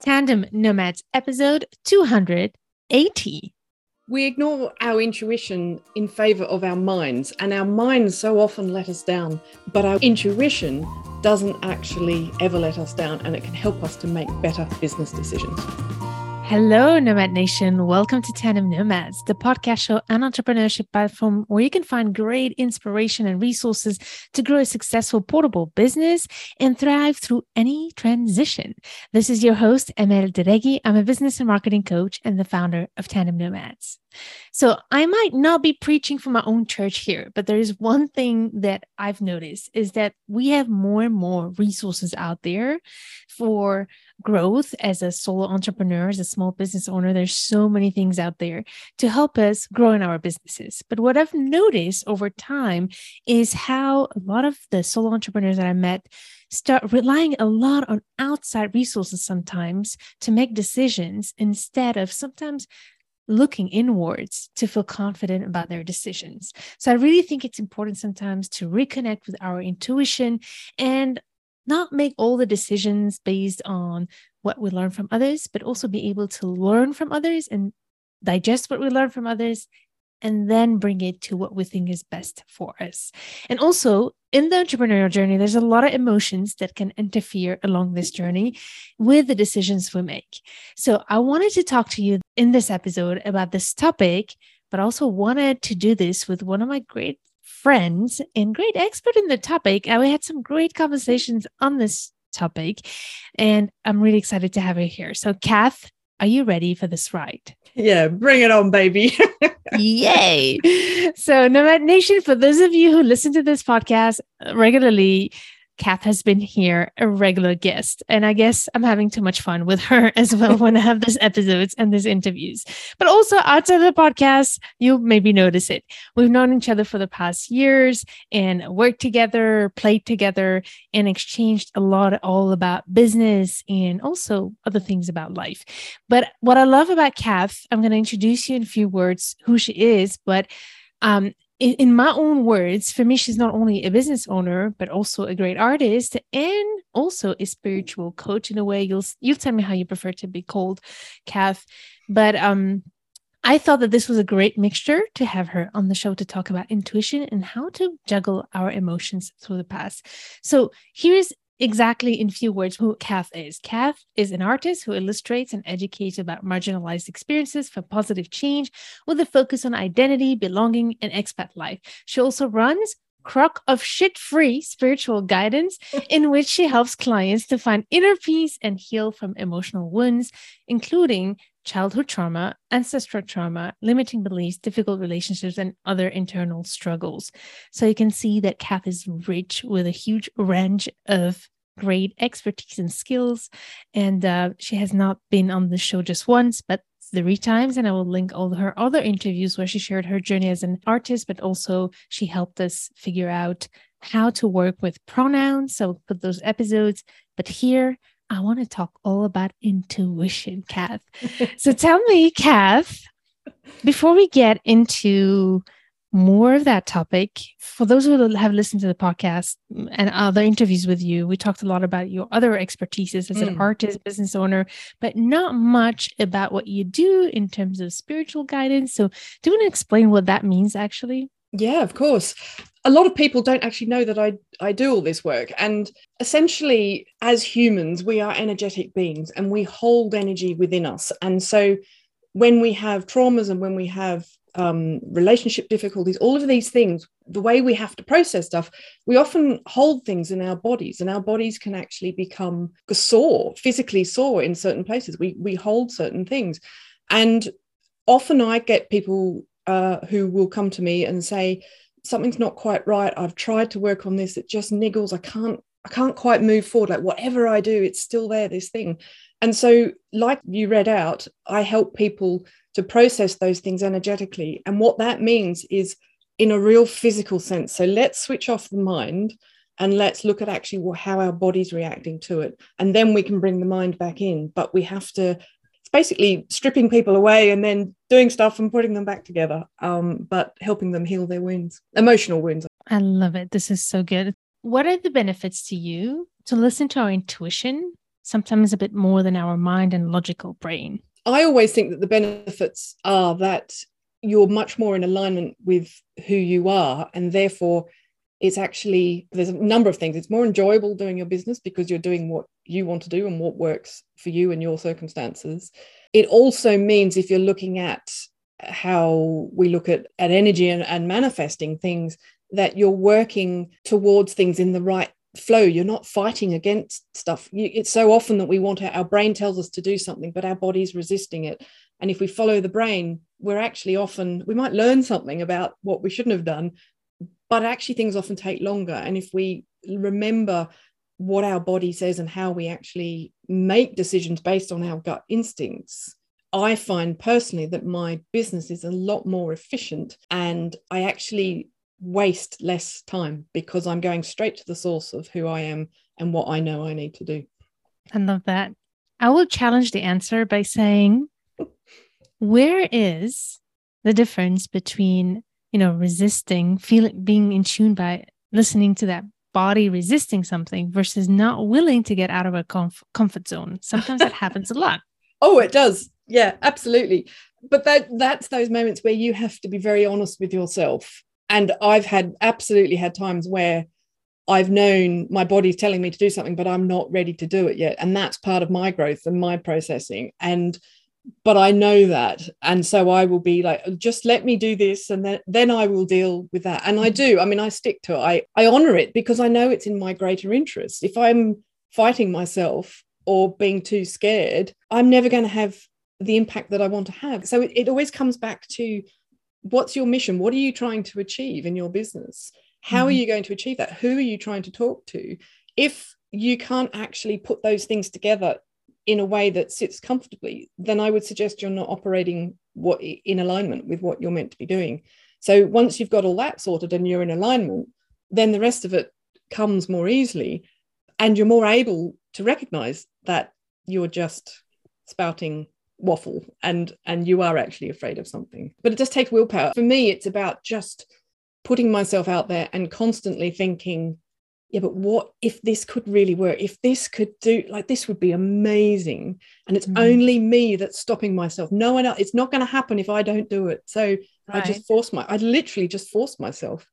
Tandem Nomads, episode 280. We ignore our intuition in favor of our minds, and our minds so often let us down. But our intuition doesn't actually ever let us down, and it can help us to make better business decisions. Hello, Nomad Nation. Welcome to Tandem Nomads, the podcast show and entrepreneurship platform where you can find great inspiration and resources to grow a successful portable business and thrive through any transition. This is your host, Amel Derragui. I'm a business and marketing coach and the founder of Tandem Nomads. So I might not be preaching for my own church here, but there is one thing that I've noticed is that we have more and more resources out there for growth as a solo entrepreneur, as a small business owner. There's so many things out there to help us grow in our businesses. But what I've noticed over time is how a lot of the solo entrepreneurs that I met start relying a lot on outside resources sometimes to make decisions instead of sometimes looking inwards to feel confident about their decisions. So I really think it's important sometimes to reconnect with our intuition and not make all the decisions based on what we learn from others, but also be able to learn from others and digest what we learn from others and then bring it to what we think is best for us. And also, in the entrepreneurial journey, there's a lot of emotions that can interfere along this journey with the decisions we make. So, I wanted to talk to you in this episode about this topic, but also wanted to do this with one of my great friends and great expert in the topic. And we had some great conversations on this topic, and I'm really excited to have her here. So, Kath, are you ready for this ride? Yeah, bring it on, baby. Yay. So, Nomad Nation, for those of you who listen to this podcast regularly, Kath has been here, a regular guest. And I guess I'm having too much fun with her as well when I have these episodes and these interviews. But also outside of the podcast, you'll maybe notice it. We've known each other for the past years and worked together, played together, and exchanged a lot all about business and also other things about life. But what I love about Kath, I'm going to introduce you in a few words who she is, but um, in, my own words, for me, she's not only a business owner, but also a great artist and also a spiritual coach in a way. You'll you'll tell me how you prefer to be called, Kath. But um I thought that this was a great mixture to have her on the show to talk about intuition and how to juggle our emotions through the past. So here's exactly in few words who Kath is. Kath is an artist who illustrates and educates about marginalized experiences for positive change with a focus on identity, belonging, and expat life. She also runs Crock of Shit Free Spiritual Guidance, in which she helps clients to find inner peace and heal from emotional wounds, including childhood trauma, ancestral trauma, limiting beliefs, difficult relationships, and other internal struggles. So you can see that Kath is rich with a huge range of great expertise and skills. And uh, she has not been on the show just once, but three times. And I will link all her other interviews where she shared her journey as an artist, but also she helped us figure out how to work with pronouns. So we'll put those episodes. But here, I want to talk all about intuition, Kath. so tell me, Kath, before we get into more of that topic. For those who have listened to the podcast and other interviews with you, we talked a lot about your other expertises as mm. an artist, business owner, but not much about what you do in terms of spiritual guidance. So, do you want to explain what that means actually? Yeah, of course. A lot of people don't actually know that I, I do all this work. And essentially, as humans, we are energetic beings and we hold energy within us. And so, when we have traumas and when we have um, relationship difficulties, all of these things, the way we have to process stuff, we often hold things in our bodies, and our bodies can actually become sore, physically sore in certain places. We we hold certain things, and often I get people uh, who will come to me and say something's not quite right. I've tried to work on this; it just niggles. I can't I can't quite move forward. Like whatever I do, it's still there. This thing, and so, like you read out, I help people to process those things energetically. And what that means is in a real physical sense. So let's switch off the mind and let's look at actually how our body's reacting to it. And then we can bring the mind back in. But we have to, basically stripping people away and then doing stuff and putting them back together, um, but helping them heal their wounds, emotional wounds. I love it. This is so good. What are the benefits to you to listen to our intuition sometimes a bit more than our mind and logical brain. I always think that the benefits are that you're much more in alignment with who you are, and therefore it's actually there's a number of things it's more enjoyable doing your business because you're doing what you want to do and what works for you and your circumstances. It also means if you're looking at how we look at, at energy and, and manifesting things that you're working towards things in the right flow. You're not fighting against stuff. You, it's so often that we want to, our brain tells us to do something but our body's resisting it. And if we follow the brain we're actually often we might learn something about what we shouldn't have done but actually things often take longer. And if we remember what our body says and how we actually make decisions based on our gut instincts i find personally that my business is a lot more efficient and i actually waste less time because i'm going straight to the source of who i am and what i know i need to do. I love that. I will challenge the answer by saying where is the difference between you know, resisting, feeling, being in tune by listening to that body resisting something versus not willing to get out of a comf- comfort zone. Sometimes that happens a lot. Oh, it does. Yeah, absolutely. But that that's those moments where you have to be very honest with yourself. And I've had absolutely had times where I've known my body's telling me to do something, but I'm not ready to do it yet. And that's part of my growth and my processing. And but I know that. And so I will be like, just let me do this and then, then I will deal with that. And I do. I mean, I stick to it. I, I honor it because I know it's in my greater interest. If I'm fighting myself or being too scared, I'm never going to have the impact that I want to have. So it, it always comes back to what's your mission? What are you trying to achieve in your business? How mm-hmm. are you going to achieve that? Who are you trying to talk to? If you can't actually put those things together in a way that sits comfortably, then I would suggest you're not operating what in alignment with what you're meant to be doing. So once you've got all that sorted and you're in alignment, then the rest of it comes more easily and you're more able to recognize that you're just spouting waffle and and you are actually afraid of something but it does take willpower for me it's about just putting myself out there and constantly thinking yeah, but what if this could really work? If this could do like this would be amazing. And it's mm. only me that's stopping myself. No one else, it's not going to happen if I don't do it. So right. I just force my I literally just force myself.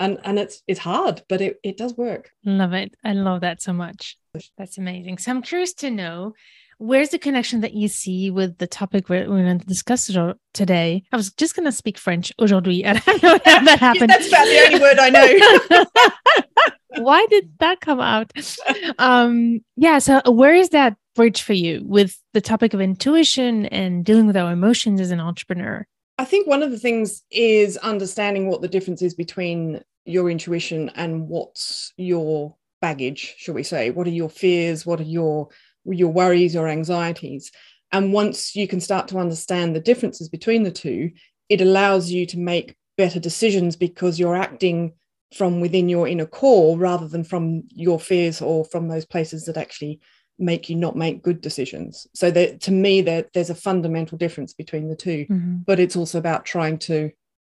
And and it's it's hard, but it, it does work. Love it. I love that so much. That's amazing. So I'm curious to know where's the connection that you see with the topic we're, we're going to discuss today? I was just going to speak French aujourd'hui. and I don't know how that happened. That's about the only word I know. why did that come out um yeah so where is that bridge for you with the topic of intuition and dealing with our emotions as an entrepreneur i think one of the things is understanding what the difference is between your intuition and what's your baggage shall we say what are your fears what are your your worries or anxieties. And once you can start to understand the differences between the two it allows you to make better decisions because you're acting from within your inner core rather than from your fears or from those places that actually make you not make good decisions. So that to me there, there's a fundamental difference between the 2 mm-hmm. but it's also about trying to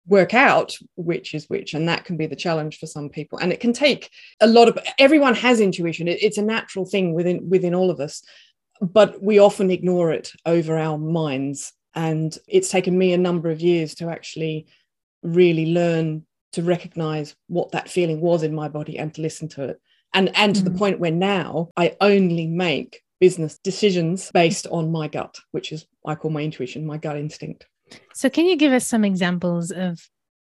work out which is which and that can be the challenge for some people. And it can take a lot of everyone has intuition. It, it's a natural thing within within all of us but we often ignore it over our minds. And it's taken me a number of years to actually really learn to recognize what that feeling was in my body and to listen to it. And and to mm. the point where now i only make business decisions based on my gut which is i call my intuition my gut instinct so can you give us some examples of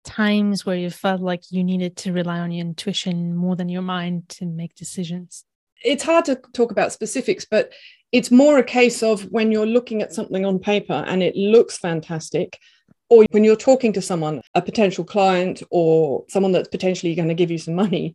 times where you felt like you needed to rely on your intuition more than your mind to make decisions? It's hard to talk about specifics but it's more a case of when you're looking at something on paper and it looks fantastic or when you're talking to someone, a potential client or someone that's potentially going to give you some money,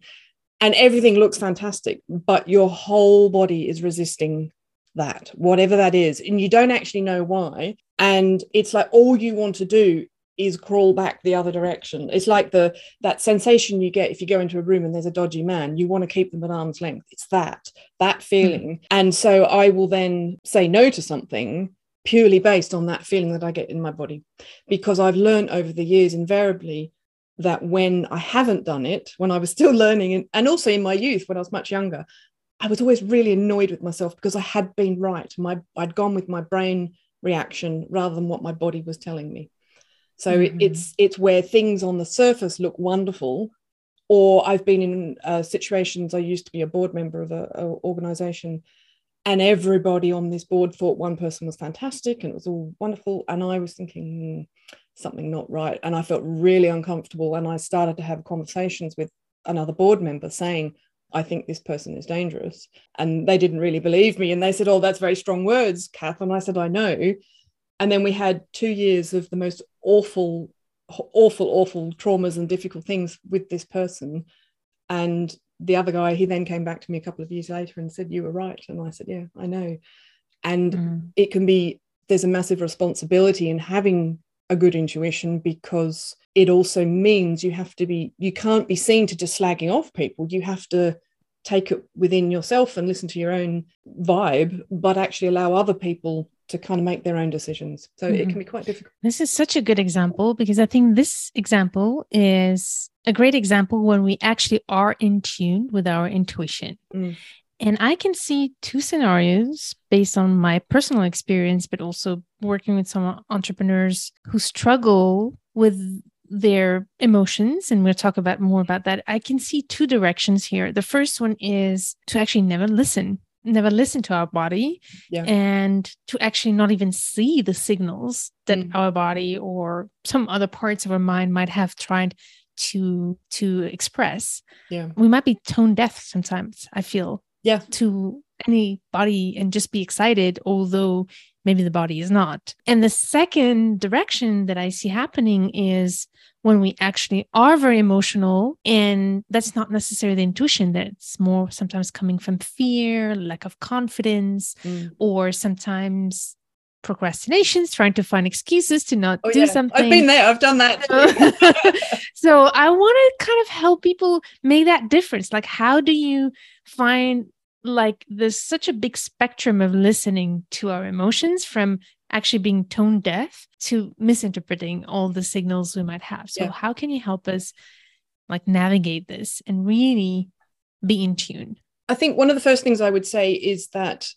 and everything looks fantastic, but your whole body is resisting that, whatever that is, and you don't actually know why. And it's like all you want to do is crawl back the other direction. It's like the that sensation you get if you go into a room and there's a dodgy man. You want to keep them at arm's length. It's that that feeling. Mm. And so I will then say no to something purely based on that feeling that I get in my body. Because I've learned over the years invariably that when I haven't done it, when I was still learning, and, and also in my youth, when I was much younger, I was always really annoyed with myself because I had been right. My I'd gone with my brain reaction rather than what my body was telling me. So mm-hmm. it's it's where things on the surface look wonderful, or I've been in uh, situations. I used to be a board member of an organization, and everybody on this board thought one person was fantastic and it was all wonderful, and I was thinking hmm, something not right, and I felt really uncomfortable, and I started to have conversations with another board member saying. I think this person is dangerous. And they didn't really believe me. And they said, Oh, that's very strong words, Kath. And I said, I know. And then we had two years of the most awful, awful, awful traumas and difficult things with this person. And the other guy, he then came back to me a couple of years later and said, You were right. And I said, Yeah, I know. And mm. it can be, there's a massive responsibility in having a good intuition because it also means you have to be, you can't be seen to just slagging off people. You have to take it within yourself and listen to your own vibe, but actually allow other people to kind of make their own decisions. So mm-hmm. it can be quite difficult. This is such a good example because I think this example is a great example when we actually are in tune with our intuition. Mm. And I can see two scenarios based on my personal experience, but also working with some entrepreneurs who struggle with their emotions. And we'll talk about more about that. I can see two directions here. The first one is to actually never listen never listen to our body yeah. and to actually not even see the signals that mm. our body or some other parts of our mind might have tried to to express yeah we might be tone deaf sometimes i feel yeah to any body and just be excited although maybe the body is not. And the second direction that i see happening is when we actually are very emotional and that's not necessarily the intuition that's more sometimes coming from fear lack of confidence mm. or sometimes procrastinations trying to find excuses to not oh, do yeah. something. i've been there. I've done that so i want to kind of help people make that difference. Like how do you find like there's such a big spectrum of listening to our emotions from actually being tone deaf to misinterpreting all the signals we might have. So, yeah. how can you help us like navigate this and really be in tune? I think one of the first things I would say is that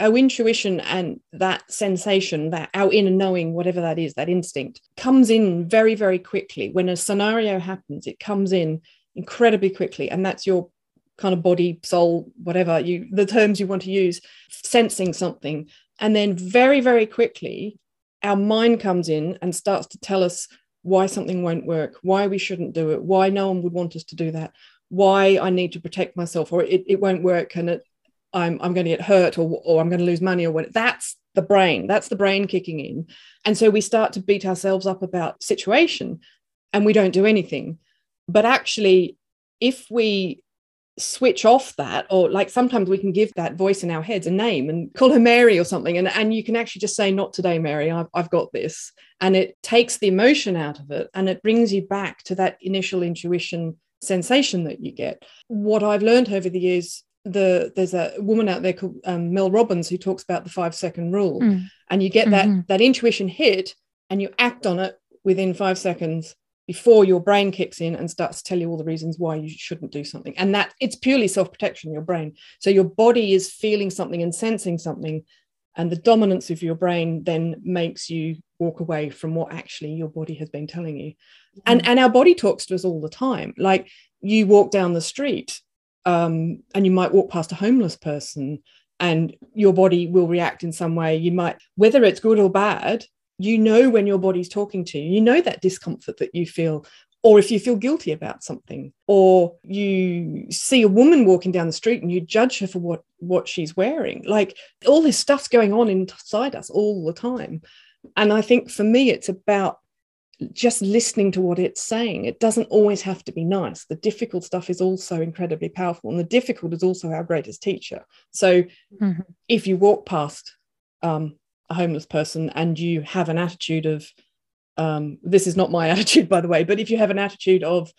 our intuition and that sensation, that our inner knowing, whatever that is, that instinct, comes in very, very quickly. When a scenario happens, it comes in incredibly quickly. And that's your kind of body, soul, whatever you, the terms you want to use, sensing something and then very, very quickly, our mind comes in and starts to tell us why something won't work, why we shouldn't do it, why no one would want us to do that, why I need to protect myself, or it, it won't work and it, I'm, I'm going to get hurt or, or I'm going to lose money or what. That's the brain. That's the brain kicking in. And so we start to beat ourselves up about situation and we don't do anything. But actually, if we switch off that or like sometimes we can give that voice in our heads a name and call her mary or something and, and you can actually just say not today mary I've, I've got this and it takes the emotion out of it and it brings you back to that initial intuition sensation that you get what i've learned over the years the there's a woman out there called um, mel robbins who talks about the five second rule mm. and you get that mm-hmm. that intuition hit and you act on it within five seconds before your brain kicks in and starts to tell you all the reasons why you shouldn't do something. And that it's purely self-protection your brain. So your body is feeling something and sensing something and the dominance of your brain then makes you walk away from what actually your body has been telling you. Mm-hmm. and and our body talks to us all the time. Like you walk down the street um, and you might walk past a homeless person and your body will react in some way. You might whether it's good or bad you know when your body's talking to you. You know that discomfort that you feel or if you feel guilty about something or you see a woman walking down the street and you judge her for what what she's wearing. Like all this stuff's going on inside us all the time. And i think for me it's about just listening to what it's saying. It doesn't always have to be nice. The difficult stuff is also incredibly powerful and the difficult is also our greatest teacher. So mm-hmm. if you walk past um, a homeless person and you have an attitude of um, this is not my attitude by the way but if you have an attitude of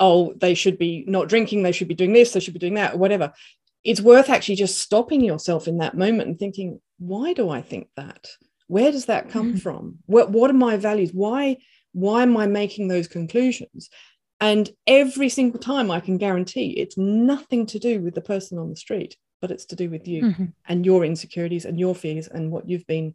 oh they should be not drinking they should be doing this they should be doing that or whatever it's worth actually just stopping yourself in that moment and thinking why do i think that? Where does that come mm-hmm. from? What, what are my values? Why why am i making those conclusions? And every single time i can guarantee it's nothing to do with the person on the street but it's to do with you Mhm. and your insecurities and your fears and what you've been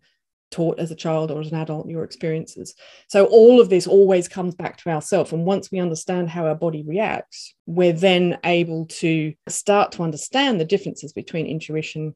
taught as a child or as an adult, your experiences. So all of this always comes back to ourself. And once we understand how our body reacts, we're then able to start to understand the differences between intuition,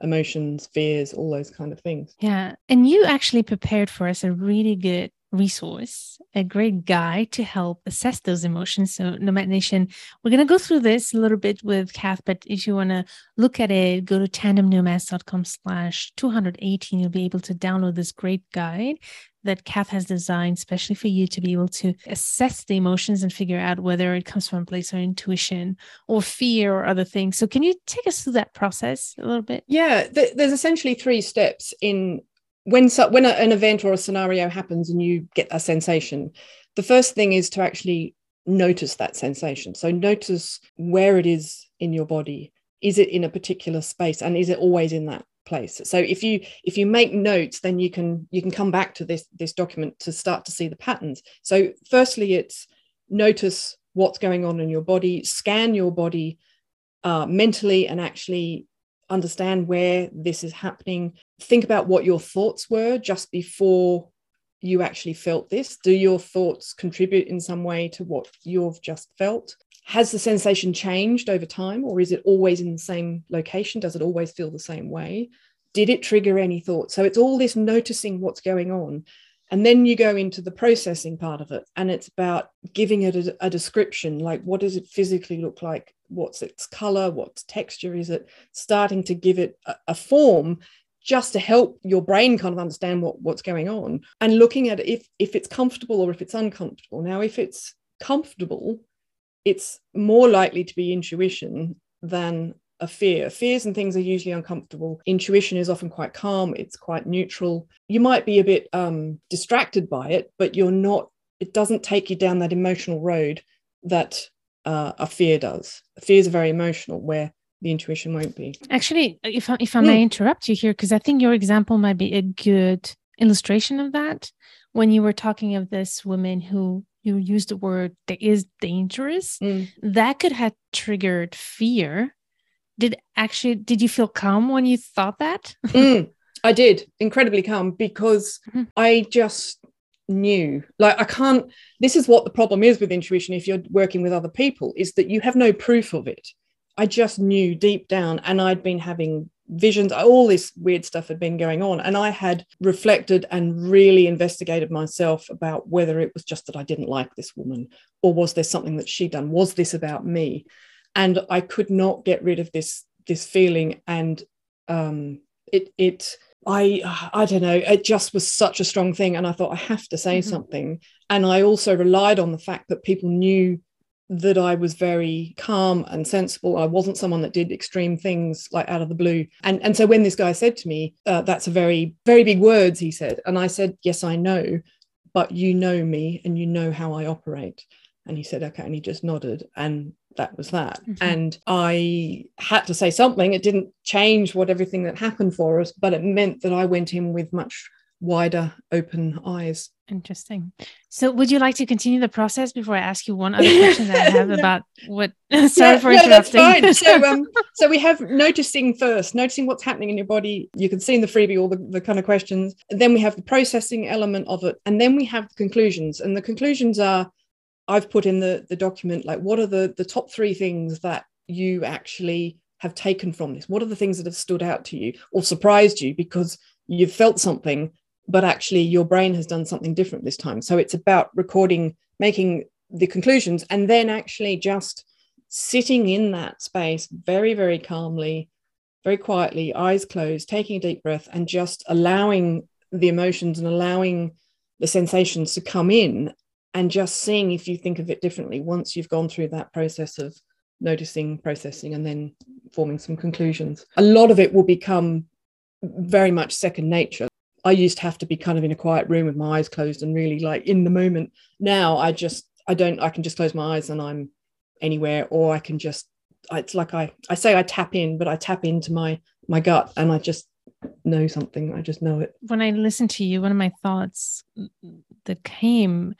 emotions, fears, all those kind of things. Yeah. And you actually prepared for us a really good resource, a great guide to help assess those emotions. So, Nomad Nation, we're going to go through this a little bit with Kath, but if you want to look at it, go to tandemnomads.com slash 218. You'll be able to download this great guide that Kath has designed, especially for you to be able to assess the emotions and figure out whether it comes from a place of intuition or fear or other things. So, can you take us through that process a little bit? Yeah, th- there's essentially three steps in when so, when a, an event or a scenario happens and you get a sensation. The first thing is to actually notice that sensation. So notice where it is in your body. Is it in a particular space, and is it always in that place? So if you if you make notes, then you can you can come back to this this document to start to see the patterns. So firstly, it's notice what's going on in your body, scan your body uh, mentally, and actually understand where this is happening. Think about what your thoughts were just before you actually felt this. Do your thoughts contribute in some way to what you've just felt? Has the sensation changed over time, or is it always in the same location? Does it always feel the same way? Did it trigger any thoughts? So it's all this noticing what's going on. And then you go into the processing part of it, and it's about giving it a, a description like what does it physically look like? What's its color? What texture is it? Starting to give it a, a form just to help your brain kind of understand what, what's going on and looking at if if it's comfortable or if it's uncomfortable. Now, if it's comfortable, it's more likely to be intuition than a fear. Fears and things are usually uncomfortable. Intuition is often quite calm, it's quite neutral. You might be a bit um, distracted by it, but you're not, it doesn't take you down that emotional road that uh, a fear does. Fears are very emotional, where the intuition won't be. Actually, if I, if I may interrupt you here, because I think your example might be a good illustration of that. When you were talking of this woman who you used the word that is dangerous, Mm. that could have triggered fear. Did actually did you feel calm when you thought that? Mm, I did incredibly calm because Mhm. I just knew like I can't this is what the problem is with intuition if you're working with other people is that you have no proof of it. I just knew deep down and I'd been having visions all this weird stuff had been going on and I had reflected and really investigated myself about whether it was just that I didn't like this woman or was there something that she'd done was this about me and I could not get rid of this this feeling. And um it it I I don't know it just was such a strong thing. And I thought I have to say Mhm. something. And I also relied on the fact that people knew that I was very calm and sensible. I wasn't someone that did extreme things like out of the blue. And and so when this guy said to me uh, that's a very very big words he said and I said yes I know but you know me and you know how I operate. And he said okay and he just nodded. And that was that Mhm. and i had to say something it didn't change what everything that happened for us but it meant that i went in with much wider open eyes Interesting. So, would you like to continue the process before I ask you one other question that I have No. about what? Sorry Yeah, for no, that's fine. So, um, so we have noticing first, noticing what's happening in your body. You can see in the freebie all the, the kind of questions. Then we have the processing element of it, and then we have the conclusions. And the conclusions are, I've put in the the document like what are the the top three things that you actually have taken from this? What are the things that have stood out to you or surprised you because you've felt something, but actually your brain has done something different this time? So it's about recording, making the conclusions, and then actually just sitting in that space very, very calmly, very quietly, eyes closed, taking a deep breath, and just allowing the emotions and allowing the sensations to come in and just seeing if you think of it differently once you've gone through that process of noticing, processing, and then forming some conclusions. A lot of it will become very much second nature. I used to have to be kind of in a quiet room with my eyes closed and really like in the moment. Now I just, I don't, I can just close my eyes and I'm anywhere, or I can just, it's like I, I say I tap in, but I tap into my, my gut and I just know something. I just know it. when I listened to you, one of my thoughts that came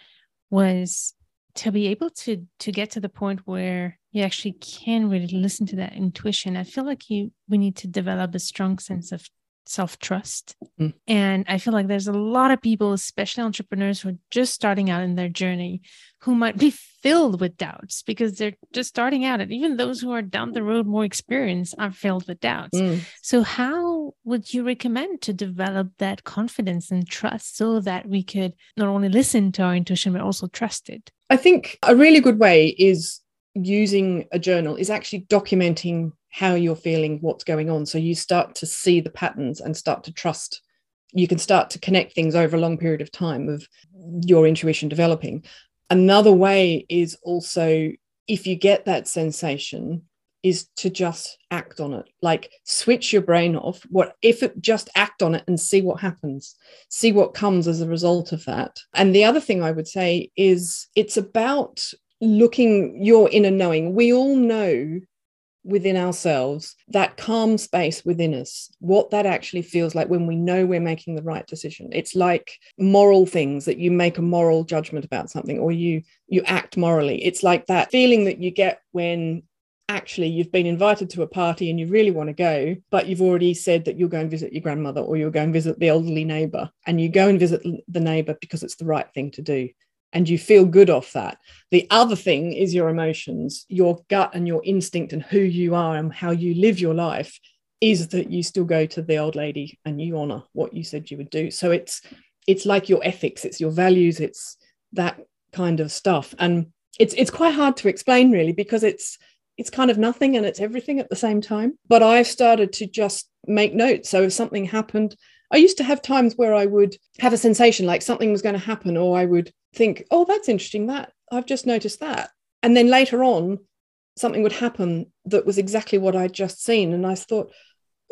was to be able to to get to the point where you actually can really listen to that intuition. I feel like you we need to develop a strong sense of self trust. Mm. And I feel like there's a lot of people, especially entrepreneurs who are just starting out in their journey, who might be filled with doubts because they're just starting out. And even those who are down the road more experienced are filled with doubts. Mm. So, how would you recommend to develop that confidence and trust so that we could not only listen to our intuition, but also trust it? I think a really good way is using a journal is actually documenting how you're feeling, what's going on. So you start to see the patterns and start to trust. You can start to connect things over a long period of time of your intuition developing. Another way is also if you get that sensation, is to just act on it like switch your brain off what if it just act on it and see what happens see what comes as a result of that and the other thing i would say is it's about looking your inner knowing we all know within ourselves, that calm space within us, what that actually feels like when we know we're making the right decision. It's like moral things that you make a moral judgment about something or you you act morally. It's like that feeling that you get when actually you've been invited to a party and you really want to go, but you've already said that you'll go and visit your grandmother or you'll go and visit the elderly neighbor and you go and visit the neighbor because it's the right thing to do and you feel good off that. The other thing is your emotions, your gut and your instinct and who you are and how you live your life is that you still go to the old lady and you honor what you said you would do. So it's it's like your ethics, it's your values, it's that kind of stuff. And it's it's quite hard to explain really because it's it's kind of nothing and it's everything at the same time. But I've started to just make notes. So if something happened, I used to have times where I would have a sensation like something was going to happen, or I would think, oh, that's interesting. That I've just noticed that. And then later on, something would happen that was exactly what I'd just seen. And I thought,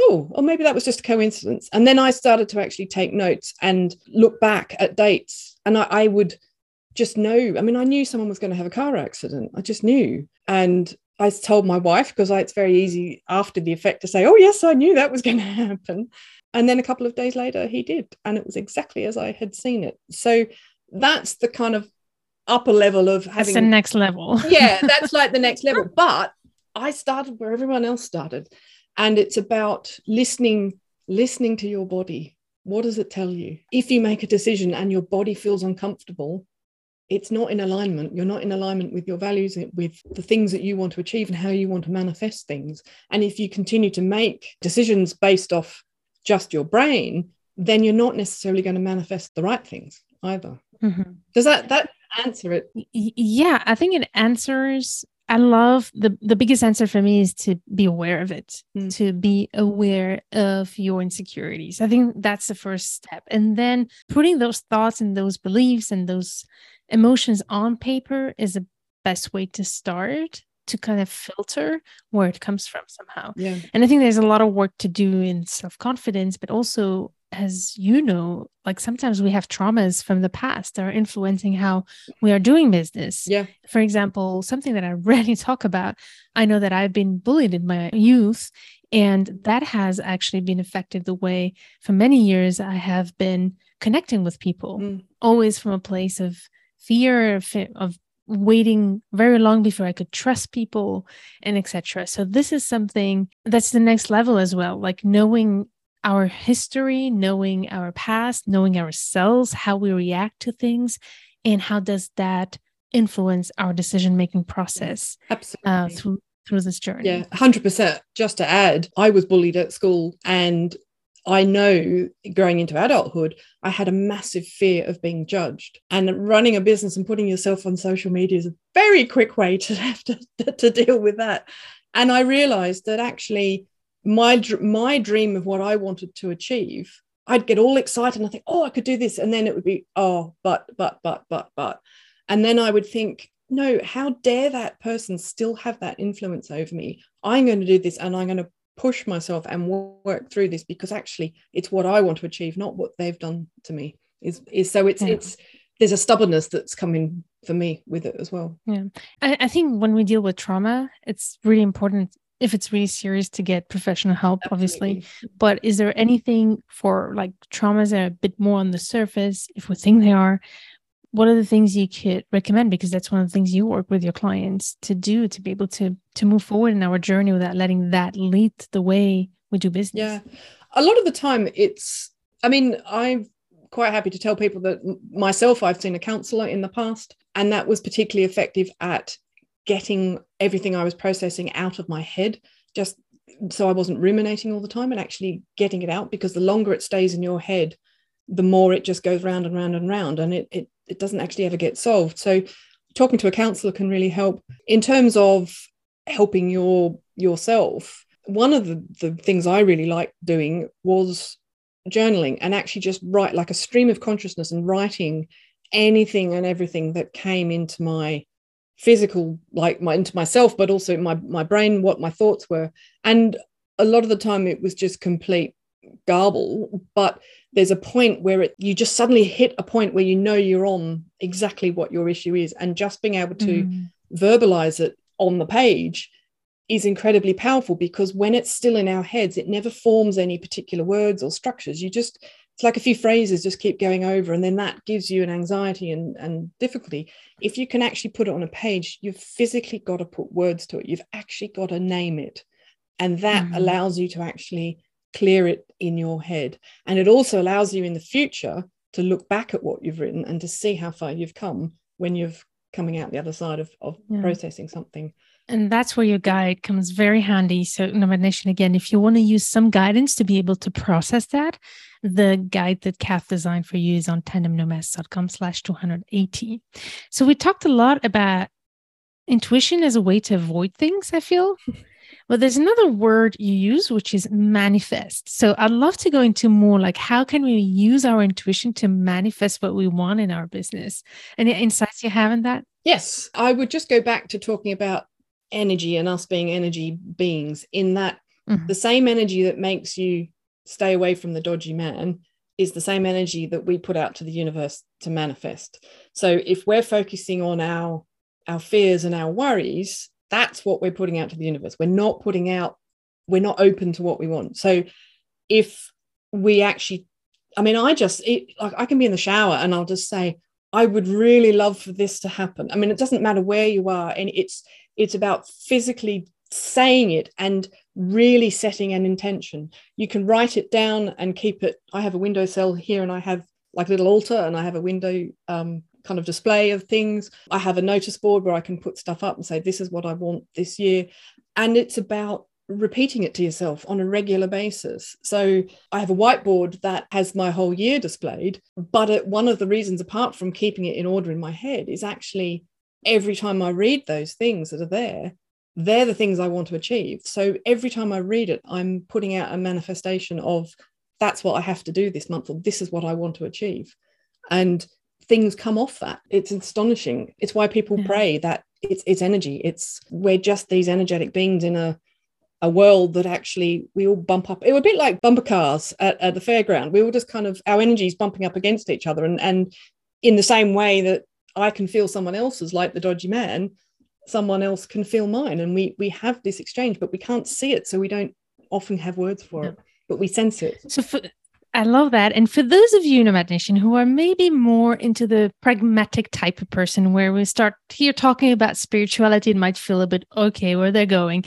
oh, or maybe that was just a coincidence. And then I started to actually take notes and look back at dates. And I, I would just know. I mean, I knew someone was going to have a car accident. I just knew. And I told my wife because it's very easy after the effect to say, oh, yes, I knew that was going to happen. And then a couple of days later, he did. And it was exactly as I had seen it. So that's the kind of upper level of having that's the next level. yeah, that's like the next level. But I started where everyone else started. And it's about listening, listening to your body. What does it tell you? If you make a decision and your body feels uncomfortable, it's not in alignment. You're not in alignment with your values, with the things that you want to achieve and how you want to manifest things. And if you continue to make decisions based off just your brain, then you're not necessarily going to manifest the right things either. Mm-hmm. Does that that answer it? Yeah, I think it answers. I love the the biggest answer for me is to be aware of it, mm. to be aware of your insecurities. I think that's the first step, and then putting those thoughts and those beliefs and those emotions on paper is the best way to start to kind of filter where it comes from somehow. Yeah. And I think there's a lot of work to do in self confidence, but also, as you know, like sometimes we have traumas from the past that are influencing how we are doing business. Yeah. For example, something that I rarely talk about, I know that I've been bullied in my youth. And that has actually been affected the way for many years I have been connecting with people, mm. always from a place of fear, of waiting very long before I could trust people and etc. So this is something that's the next level as well, like knowing our history, knowing our past, knowing ourselves, how we react to things, and how does that influence our decision making process Absolutely. Uh, through through this journey. Yeah, 100%. Just to add, I was bullied at school and I know growing into adulthood, I had a massive fear of being judged. And running a business and putting yourself on social media is a very quick way to have to, to deal with that. And I realized that actually my my dream of what I wanted to achieve, I'd get all excited and I think, oh, I could do this. And then it would be, oh, but, but, but, but, but. And then I would think, no, how dare that person still have that influence over me? I'm going to do this and I'm going to push myself and work through this because actually it's what I want to achieve, not what they've done to me. Is is so it's yeah. it's there's a stubbornness that's coming for me with it as well. Yeah. I, I think when we deal with trauma, it's really important if it's really serious to get professional help Absolutely. obviously but is there anything for like traumas that are a bit more on the surface if we think they are what are the things you could recommend? Because that's one of the things you work with your clients to do to be able to to move forward in our journey without letting that lead the way we do business. Yeah. A lot of the time it's i mean i'm quite happy to tell people that myself i've seen a counselor in the past and that was particularly effective at getting everything i was processing out of my head just so i wasn't ruminating all the time and actually getting it out because the longer it stays in your head the more it just goes round and round and round and it, it it doesn't actually ever get solved. So talking to a counselor can really help. In terms of helping your yourself one of the, the things i really liked doing was journaling and actually just write like a stream of consciousness and writing anything and everything that came into my physical like my into myself but also my my brain what my thoughts were. And a lot of the time it was just complete garble but there's a point where it you just suddenly hit a point where you know you're on exactly what your issue is. And just being able to mm. verbalize it on the page is incredibly powerful because when it's still in our heads it never forms any particular words or structures. You just it's like a few phrases just keep going over and then that gives you an anxiety and, and difficulty if you can actually put it on a page you've physically got to put words to it you've actually got to name it and that mm. allows you to actually clear it in your head. And it also allows you in the future to look back at what you've written and to see how far you've come when you're coming out the other side of, of yeah. processing something. And that's where your guide comes very handy. So, Nomad Nation, again, if you want to use some guidance to be able to process that, the guide that Kath designed for you is on tandemnomads.com slash 280. So, we talked a lot about intuition as a way to avoid things, I feel. But there's another word you use, which is manifest. So I'd love to go into more like how can we use our intuition to manifest what we want in our business? Any insights you have in that? Yes, I would just go back to talking about energy and us being energy beings, in that mm-hmm. the same energy that makes you stay away from the dodgy man is the same energy that we put out to the universe to manifest. So if we're focusing on our our fears and our worries, that's what we're putting out to the universe we're not putting out we're not open to what we want so if we actually i mean i just it, like i can be in the shower and i'll just say i would really love for this to happen i mean it doesn't matter where you are and it's it's about physically saying it and really setting an intention you can write it down and keep it i have a windowsill here and i have like a little altar and i have a window um, kind of display of things. I have a notice board where I can put stuff up and say, this is what I want this year. And it's about repeating it to yourself on a regular basis. So I have a whiteboard that has my whole year displayed. But one of the reasons, apart from keeping it in order in my head, is actually every time I read those things that are there, they're the things I want to achieve. So every time I read it, I'm putting out a manifestation of that's what I have to do this month, or this is what I want to achieve. And things come off that. It's astonishing. It's why people yeah. pray that it's it's energy. It's we're just these energetic beings in a a world that actually we all bump up. It was a bit like bumper cars at, at the fairground. We all just kind of our energies bumping up against each other, and and in the same way that I can feel someone else's, like the dodgy man, someone else can feel mine, and we we have this exchange, but we can't see it, so we don't often have words for yeah. it, but we sense it. So for I love that. And for those of you, Nomad Nation, who are maybe more into the pragmatic type of person, where we start here talking about spirituality, it might feel a bit okay where they're going.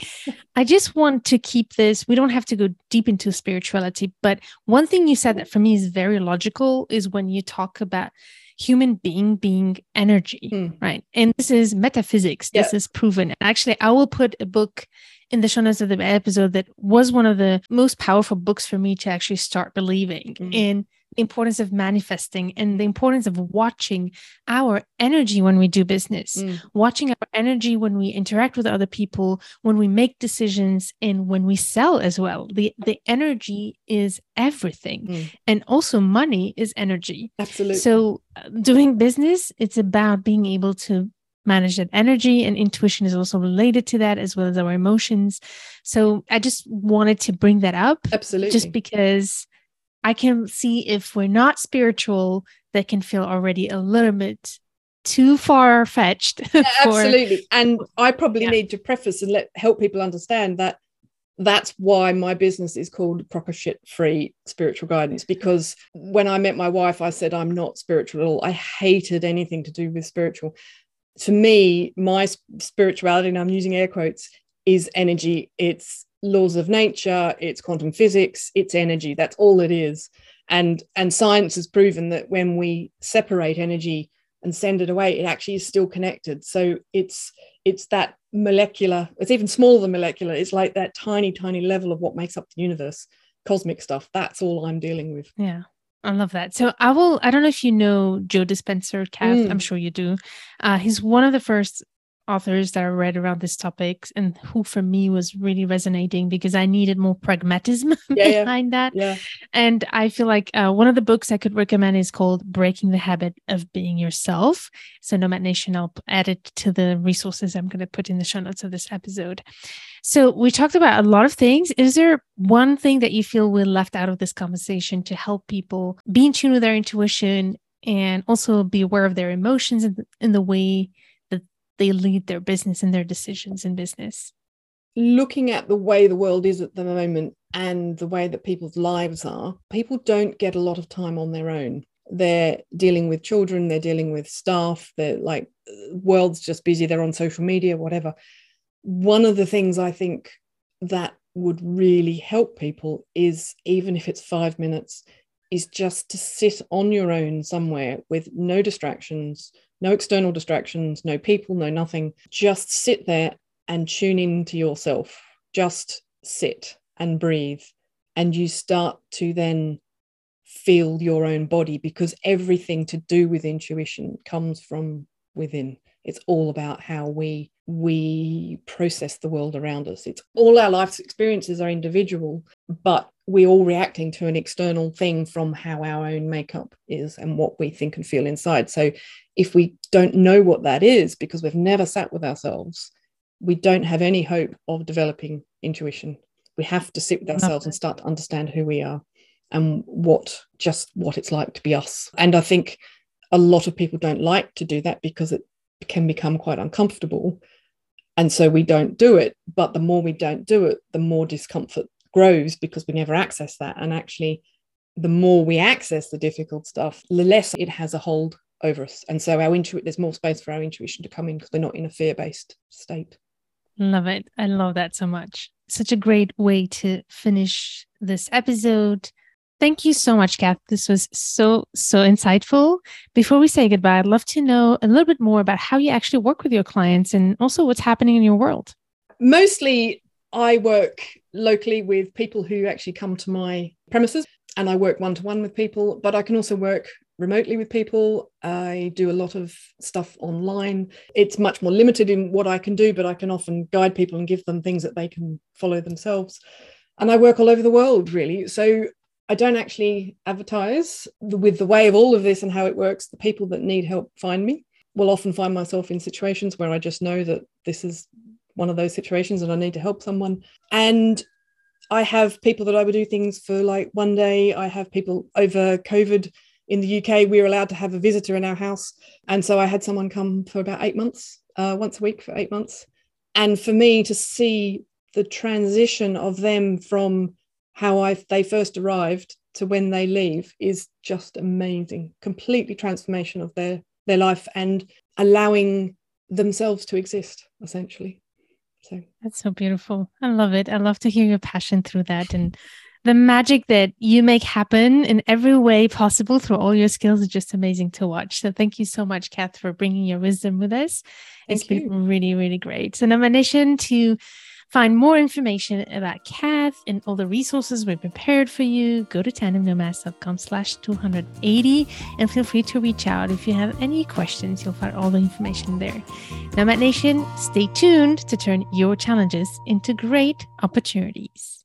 I just want to keep this. We don't have to go deep into spirituality, but one thing you said that for me is very logical is when you talk about human being being energy, mm. right? And this is metaphysics. This yeah. is proven. Actually, I will put a book in the show notes of the episode that was one of the most powerful books for me to actually start believing mm. in the importance of manifesting and the importance of watching our energy when we do business, mm. watching our energy when we interact with other people, when we make decisions, and when we sell as well. The the energy is everything, mm. and also money is energy. Absolutely. So, uh, doing business, it's about being able to manage that energy and intuition is also related to that as well as our emotions. So i just wanted to bring that up absolutely. just because i can see if we're not spiritual that can feel already a little bit too far fetched yeah, absolutely. And i probably yeah. need to preface and let help people understand that that's why my business is called proper shit free spiritual guidance because when i met my wife i said i'm not spiritual at all. I hated anything to do with spiritual to me my spirituality and i'm using air quotes is energy. It's laws of nature it's quantum physics it's energy. That's all it is. And and science has proven that when we separate energy and send it away it actually is still connected. So it's it's that molecular it's even smaller than molecular. It's like that tiny tiny level of what makes up the universe. Cosmic stuff. That's all i'm dealing with. Yeah I love that. So I will. I don't know if you know Joe Dispenza, Cath. Mm. I'm sure you do. Uh, he's one of the first authors that I read around this topic and who for me was really resonating because I needed more pragmatism yeah, behind yeah. that. Yeah. And I feel like uh, one of the books I could recommend is called Breaking the Habit of Being Yourself. So Nomad Nation, I'll add it to the resources I'm going to put in the show notes of this episode. So we talked about a lot of things. Is there one thing that you feel we left out of this conversation to help people be in tune with their intuition and also be aware of their emotions in the, in the way they lead their business and their decisions in business? Looking at the way the world is at the moment and the way that people's lives are, people don't get a lot of time on their own. They're dealing with children, they're dealing with staff, they're like, world's just busy, they're on social media, whatever. One of the things I think that would really help people is even if it's five minutes, is just to sit on your own somewhere with no distractions, no external distractions, no people, no nothing. Just sit there and tune into yourself. Just sit and breathe. And you start to then feel your own body because everything to do with intuition comes from within. It's all about how we we process the world around us. It's all our life's experiences are individual, but we're all reacting to an external thing from how our own makeup is and what we think and feel inside. So if we don't know what that is because we've never sat with ourselves, we don't have any hope of developing intuition. We have to sit with ourselves and start to understand who we are and what just what it's like to be us. And I think a lot of people don't like to do that because it can become quite uncomfortable. And so we don't do it. But the more we don't do it, the more discomfort grows because we never access that. And actually, the more we access the difficult stuff, the less it has a hold over us. And so our intuition, there's more space for our intuition to come in because we're not in a fear-based state. Love it. I love that so much. Such a great way to finish this episode. Thank you so much, Kath. This was so, so insightful. Before we say goodbye, I'd love to know a little bit more about how you actually work with your clients and also what's happening in your world. Mostly, I work locally with people who actually come to my premises and I work one to one with people, but I can also work remotely with people. I do a lot of stuff online. It's much more limited in what I can do, but I can often guide people and give them things that they can follow themselves. And I work all over the world, really. So I don't actually advertise with the way of all of this and how it works. The people that need help find me will often find myself in situations where I just know that this is one of those situations and I need to help someone. And I have people that I would do things for like one day. I have people over COVID in the UK, we were allowed to have a visitor in our house. And so I had someone come for about eight months, uh, once a week for eight months. And for me to see the transition of them from how I they first arrived to when they leave is just amazing. Completely transformation of their their life and allowing themselves to exist essentially. So that's so beautiful. I love it. I love to hear your passion through that and the magic that you make happen in every way possible through all your skills is just amazing to watch. So thank you so much, Kath, for bringing your wisdom with us. Thank it's you. been really, really great. So, in addition to find more information about Cath and all the resources we prepared for you, go to tandemnomads.com slash 280 and feel free to reach out. If you have any questions, you'll find all the information there. Nomad Nation, stay tuned to turn your challenges into great opportunities.